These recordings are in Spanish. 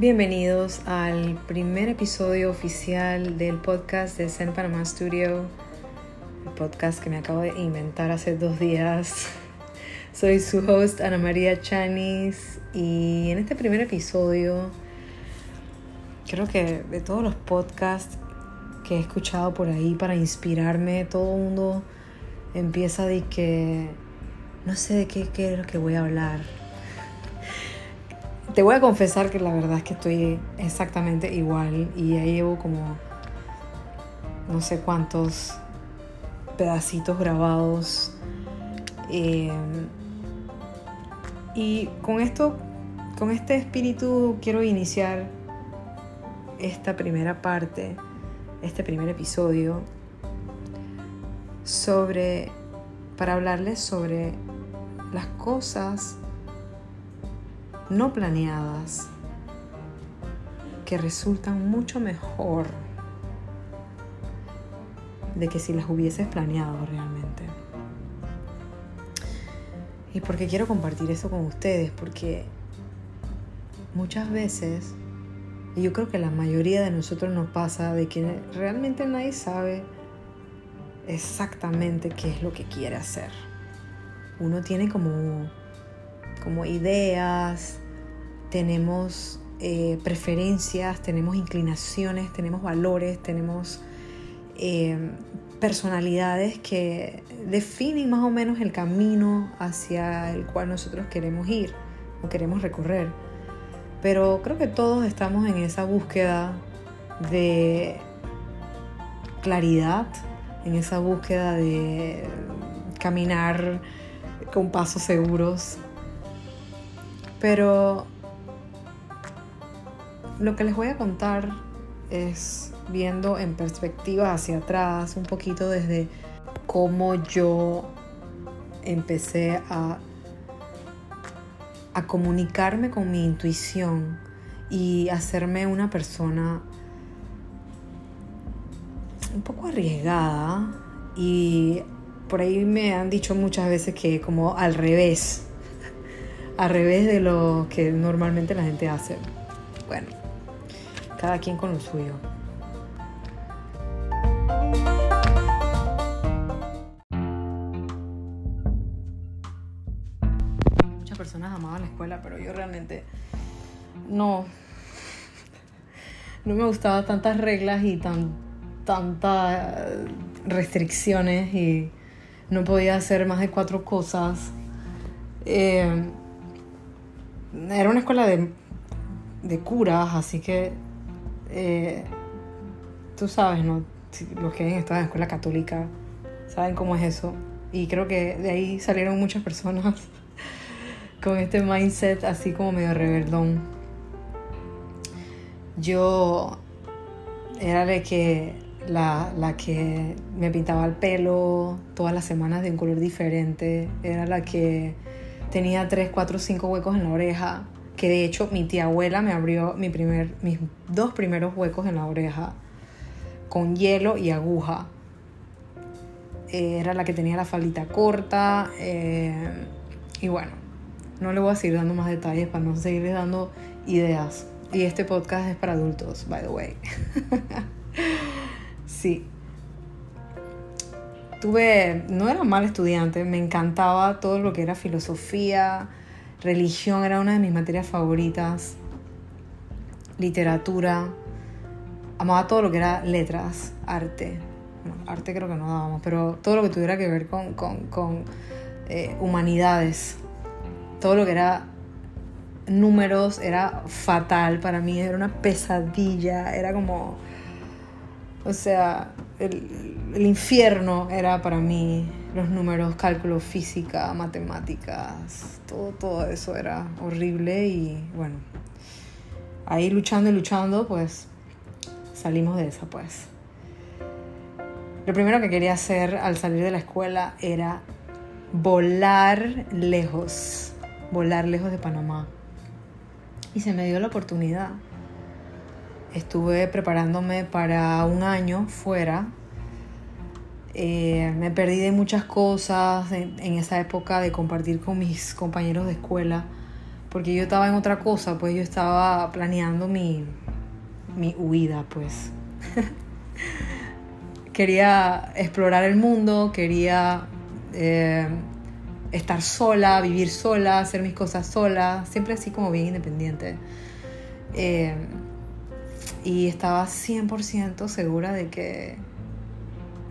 Bienvenidos al primer episodio oficial del podcast de Zen Panama Studio, el podcast que me acabo de inventar hace dos días. Soy su host Ana María Chanis y en este primer episodio creo que de todos los podcasts que he escuchado por ahí para inspirarme, todo el mundo empieza de que no sé de qué, qué es lo que voy a hablar te voy a confesar que la verdad es que estoy exactamente igual y ya llevo como no sé cuántos pedacitos grabados. Eh, y con esto, con este espíritu quiero iniciar esta primera parte, este primer episodio, sobre, para hablarles sobre las cosas no planeadas que resultan mucho mejor de que si las hubieses planeado realmente. Y porque quiero compartir eso con ustedes, porque muchas veces, y yo creo que la mayoría de nosotros nos pasa de que realmente nadie sabe exactamente qué es lo que quiere hacer. Uno tiene como, como ideas, tenemos eh, preferencias, tenemos inclinaciones, tenemos valores, tenemos eh, personalidades que definen más o menos el camino hacia el cual nosotros queremos ir o queremos recorrer. Pero creo que todos estamos en esa búsqueda de claridad, en esa búsqueda de caminar con pasos seguros. Pero lo que les voy a contar es viendo en perspectiva hacia atrás, un poquito desde cómo yo empecé a, a comunicarme con mi intuición y hacerme una persona un poco arriesgada. Y por ahí me han dicho muchas veces que como al revés, al revés de lo que normalmente la gente hace. Bueno, cada quien con lo suyo. Muchas personas amaban la escuela, pero yo realmente no. No me gustaban tantas reglas y tan, tantas restricciones y no podía hacer más de cuatro cosas. Eh, era una escuela de, de curas, así que eh, tú sabes, ¿no? Los que han estado en escuela católica saben cómo es eso. Y creo que de ahí salieron muchas personas con este mindset así como medio rebeldón. Yo era de que la, la, que me pintaba el pelo todas las semanas de un color diferente. Era la que tenía 3, 4, 5 huecos en la oreja que de hecho mi tía abuela me abrió mis dos primeros huecos en la oreja con hielo y aguja. Eh, era la que tenía la faldita corta. Eh, y bueno, no le voy a seguir dando más detalles para no seguirles dando ideas. Y este podcast es para adultos, by the way. sí. Tuve, no era mal estudiante, me encantaba todo lo que era filosofía, religión era una de mis materias favoritas, literatura, amaba todo lo que era letras, arte. arte creo que no dábamos, pero todo lo que tuviera que ver con, con, eh, humanidades, todo lo que era números era fatal para mí, era una pesadilla, era como, o sea, el, infierno era para mí los números, cálculo, física, matemáticas, todo, todo eso era horrible y bueno, ahí luchando y luchando, pues salimos de esa, pues. Lo primero que quería hacer al salir de la escuela era volar lejos, volar lejos de Panamá. Y se me dio la oportunidad. Estuve preparándome para un año fuera eh, me perdí de muchas cosas en, esa época de compartir con mis compañeros de escuela, porque yo estaba en otra cosa, pues yo estaba planeando mi, mi huida, pues. quería explorar el mundo, quería eh, estar sola, vivir sola, hacer mis cosas sola, siempre así como bien independiente. Eh, y estaba 100% segura de que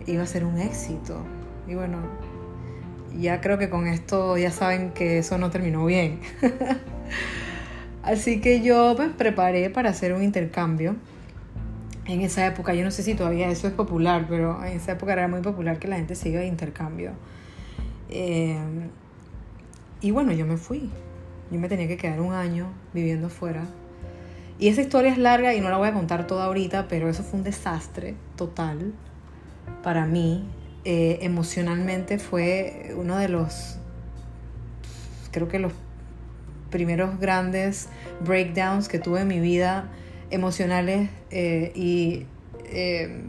iba a ser un éxito. Y bueno, ya creo que con esto ya saben que eso no terminó bien. Así que yo me preparé para hacer un intercambio. En esa época, yo no sé si todavía eso es popular, pero en esa época era muy popular que la gente se iba de intercambio. Eh, y bueno, yo me fui. Yo me tenía que quedar un año viviendo fuera. Y esa historia es larga y no la voy a contar toda ahorita, pero eso fue un desastre total para mí. Eh, emocionalmente fue uno de los, creo que los primeros grandes breakdowns que tuve en mi vida emocionales eh, y eh,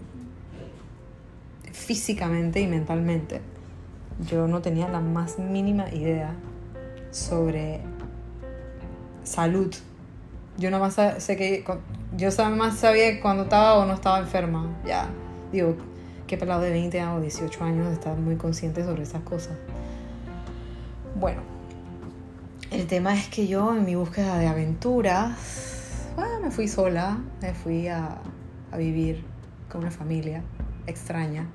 físicamente y mentalmente. Yo no tenía la más mínima idea sobre salud. Yo nada más sé que yo más sabía cuando estaba o no estaba enferma. Ya, digo, qué pelado de 20 o 18 años estar muy consciente sobre esas cosas. Bueno, el tema es que yo en mi búsqueda de aventuras, bueno, me fui sola, me fui a, a vivir con una familia extraña.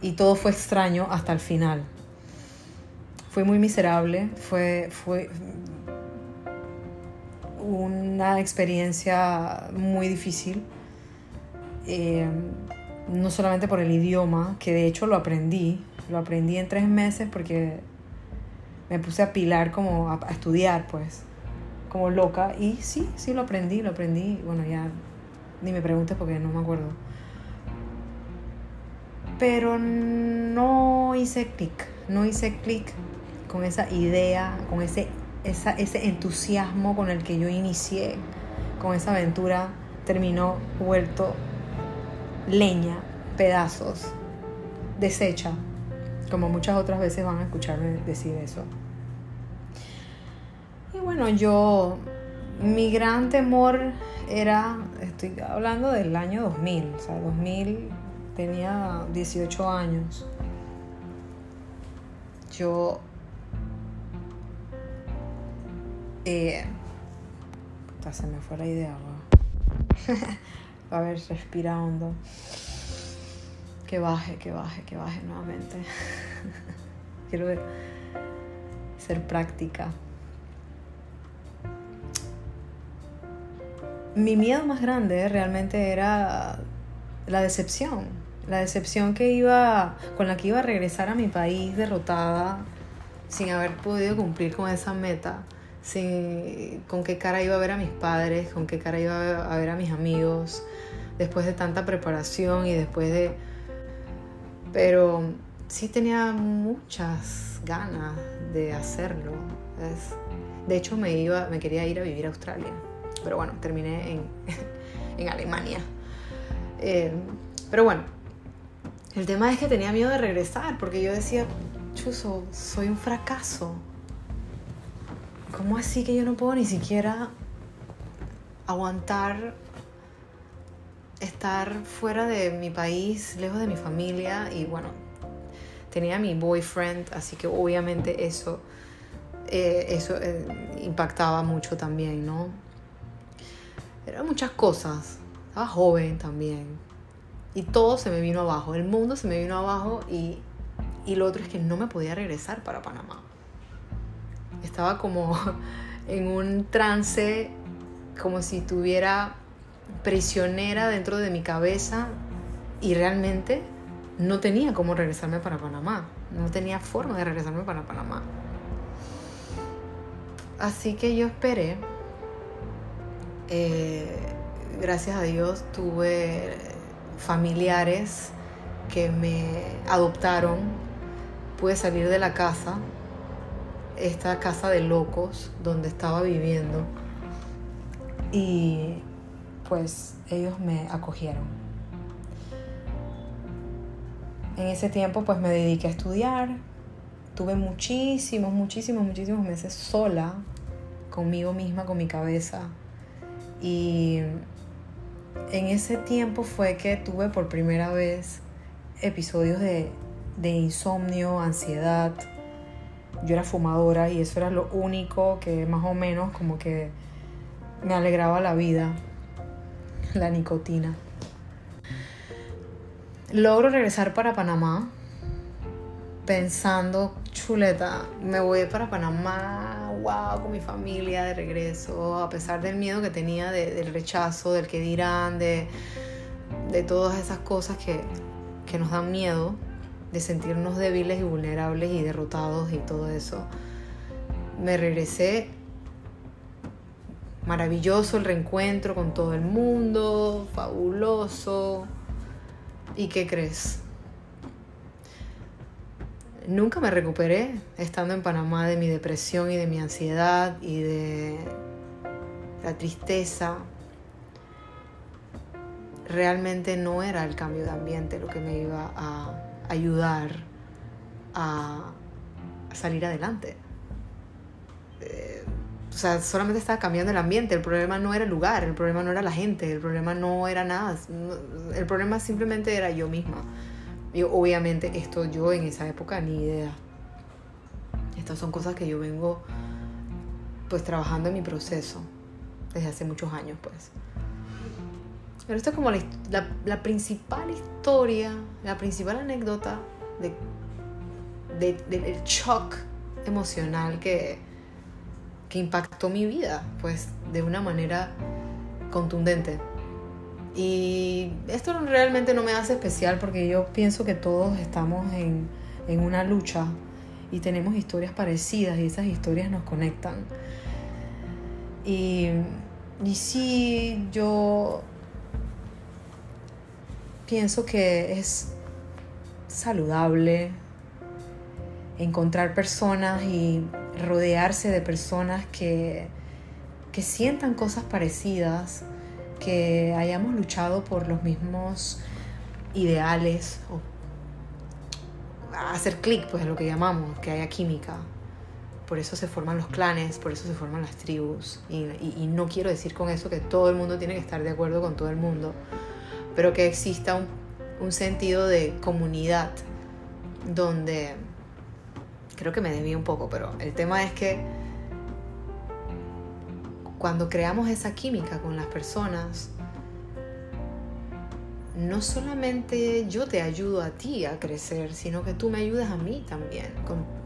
Y todo fue extraño hasta el final. Fue muy miserable, fue, fue una experiencia muy difícil. Eh, no solamente por el idioma, que de hecho lo aprendí, lo aprendí en tres meses porque me puse a pilar como a, estudiar, pues, como loca. Y sí, sí lo aprendí, lo aprendí. Bueno, ya ni me preguntes porque no me acuerdo. Pero no hice clic, no hice clic con esa idea, con ese, ese entusiasmo con el que yo inicié con esa aventura, terminó vuelto leña, pedazos, desecha, como muchas otras veces van a escucharme decir eso. Y bueno, yo, mi gran temor era, estoy hablando del año 2000, o sea, 2000 tenía 18 años. Yo... Eh, se me fue la idea. A ver, respira hondo. Que baje, que baje, que baje nuevamente. Quiero ser práctica. Mi miedo más grande realmente era la decepción. La decepción que iba, con la que iba a regresar a mi país derrotada, sin haber podido cumplir con esa meta, sin, con qué cara iba a ver a mis padres, con qué cara iba a ver a mis amigos, después de tanta preparación y después de... Pero sí tenía muchas ganas de hacerlo. De hecho, me, iba, me quería ir a vivir a Australia. Pero bueno, terminé en, en Alemania. Eh, pero bueno, el tema es que tenía miedo de regresar porque yo decía, chuso, soy un fracaso. ¿Cómo así que yo no puedo ni siquiera aguantar estar fuera de mi país, lejos de mi familia y bueno, tenía mi boyfriend, así que obviamente eso, eh, eso eh, impactaba mucho también, ¿no? Eran muchas cosas, estaba joven también y todo se me vino abajo, el mundo se me vino abajo y, y lo otro es que no me podía regresar para Panamá. Estaba como en un trance, como si tuviera prisionera dentro de mi cabeza y realmente no tenía cómo regresarme para Panamá. No tenía forma de regresarme para Panamá. Así que yo esperé. Eh, gracias a Dios tuve familiares que me adoptaron. Pude salir de la casa, esta casa de locos donde estaba viviendo. Y pues ellos me acogieron. En ese tiempo pues me dediqué a estudiar, tuve muchísimos, muchísimos, muchísimos meses sola, conmigo misma, con mi cabeza. Y en ese tiempo fue que tuve por primera vez episodios de, de insomnio, ansiedad. Yo era fumadora y eso era lo único que más o menos como que me alegraba la vida, la nicotina. Logro regresar para Panamá pensando, chuleta, me voy para Panamá, wow, con mi familia de regreso, a pesar del miedo que tenía del rechazo, del que dirán, de, de todas esas cosas que, que nos dan miedo, de sentirnos débiles y vulnerables y derrotados y todo eso. Me regresé maravilloso el reencuentro con todo el mundo, fabuloso. ¿Y qué crees? nunca me recuperé estando en Panamá de mi depresión y de mi ansiedad y de la tristeza. Realmente no era el cambio de ambiente lo que me iba a ayudar a salir adelante. Eh, o sea, solamente estaba cambiando el ambiente. El problema no era el lugar, el problema no era la gente, el problema no era nada. El problema simplemente era yo misma. Y obviamente esto yo en esa época ni idea. Estas son cosas que yo vengo pues trabajando en mi proceso desde hace muchos años pues. Pero esto es como la, la, principal historia, la principal anécdota de, de, del shock emocional que, que impactó mi vida, pues de una manera contundente. Y esto realmente no me hace especial porque yo pienso que todos estamos en, una lucha y tenemos historias parecidas y esas historias nos conectan. Y, y sí, yo pienso que es saludable encontrar personas y rodearse de personas que, que sientan cosas parecidas que hayamos luchado por los mismos ideales o hacer clic, pues es lo que llamamos, que haya química. Por eso se forman los clanes, por eso se forman las tribus. Y, y, no quiero decir con eso que todo el mundo tiene que estar de acuerdo con todo el mundo, pero que exista un, sentido de comunidad donde creo que me debí un poco, pero el tema es que cuando creamos esa química con las personas, no solamente yo te ayudo a ti a crecer, sino que tú me ayudas a mí también, con,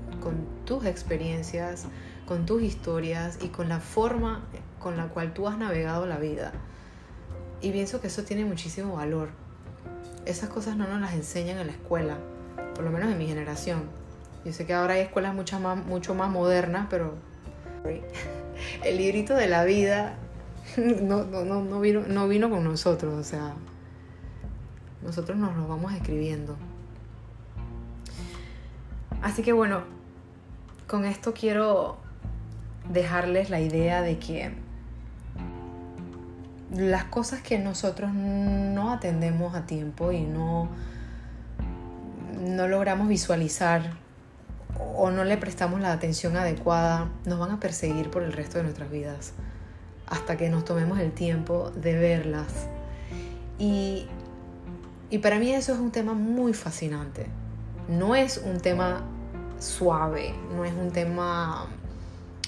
tus experiencias, con tus historias y con la forma con la cual tú has navegado la vida. Y pienso que eso tiene muchísimo valor. Esas cosas no nos las enseñan en la escuela, por lo menos en mi generación. Yo sé que ahora hay escuelas mucho más, modernas, pero el librito de la vida no, no, no, vino, no vino con nosotros, o sea, nosotros nos lo vamos escribiendo. Así que bueno, con esto quiero dejarles la idea de que las cosas que nosotros no atendemos a tiempo y no, no logramos visualizar o no le prestamos la atención adecuada, nos van a perseguir por el resto de nuestras vidas, hasta que nos tomemos el tiempo de verlas. Y, y para mí eso es un tema muy fascinante. No es un tema suave, no es un tema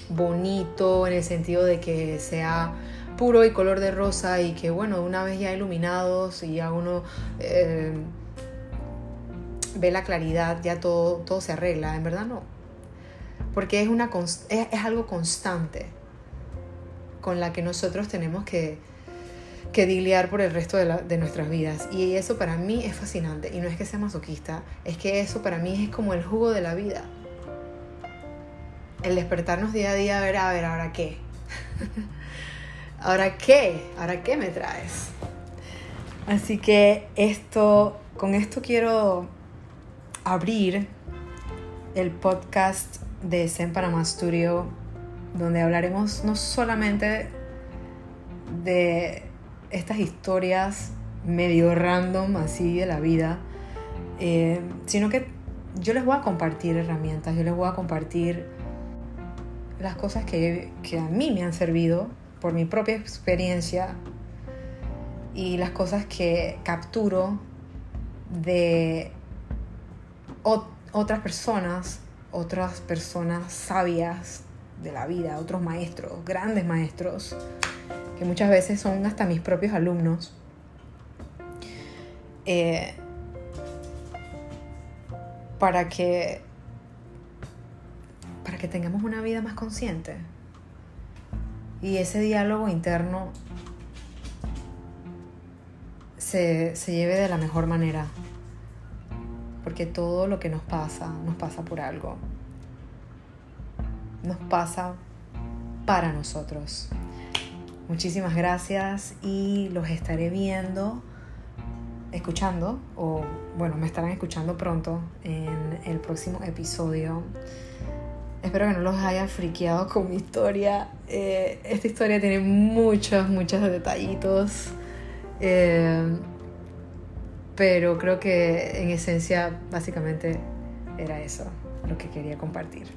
bonito en el sentido de que sea puro y color de rosa y que bueno, una vez ya iluminados y ya uno... Eh, ve la claridad, ya todo, todo se arregla. En verdad no. Porque es, una, es, algo constante con la que nosotros tenemos que, que diliar por el resto de, de, nuestras vidas. Y eso para mí es fascinante. Y no es que sea masoquista, es que eso para mí es como el jugo de la vida. El despertarnos día a día, a ver, a ver, ¿ahora qué? ¿Ahora qué? ¿Ahora qué me traes? Así que esto, con esto quiero abrir el podcast de Zen Panamá Studio, donde hablaremos no solamente de estas historias medio random así de la vida, eh, sino que yo les voy a compartir herramientas, yo les voy a compartir las cosas que, que a mí me han servido por mi propia experiencia y las cosas que capturo de otras personas, otras personas sabias de la vida, otros maestros, grandes maestros, que muchas veces son hasta mis propios alumnos. Eh, para que para que tengamos una vida más consciente y ese diálogo interno se, se lleve de la mejor manera porque todo lo que nos pasa nos pasa por algo nos pasa para nosotros muchísimas gracias y los estaré viendo escuchando, o bueno, me estarán escuchando pronto en el próximo episodio. Espero que no los haya friqueado con mi historia. Eh, esta historia tiene muchos, muchos detallitos. Eh, pero creo que en esencia básicamente era eso lo que quería compartir.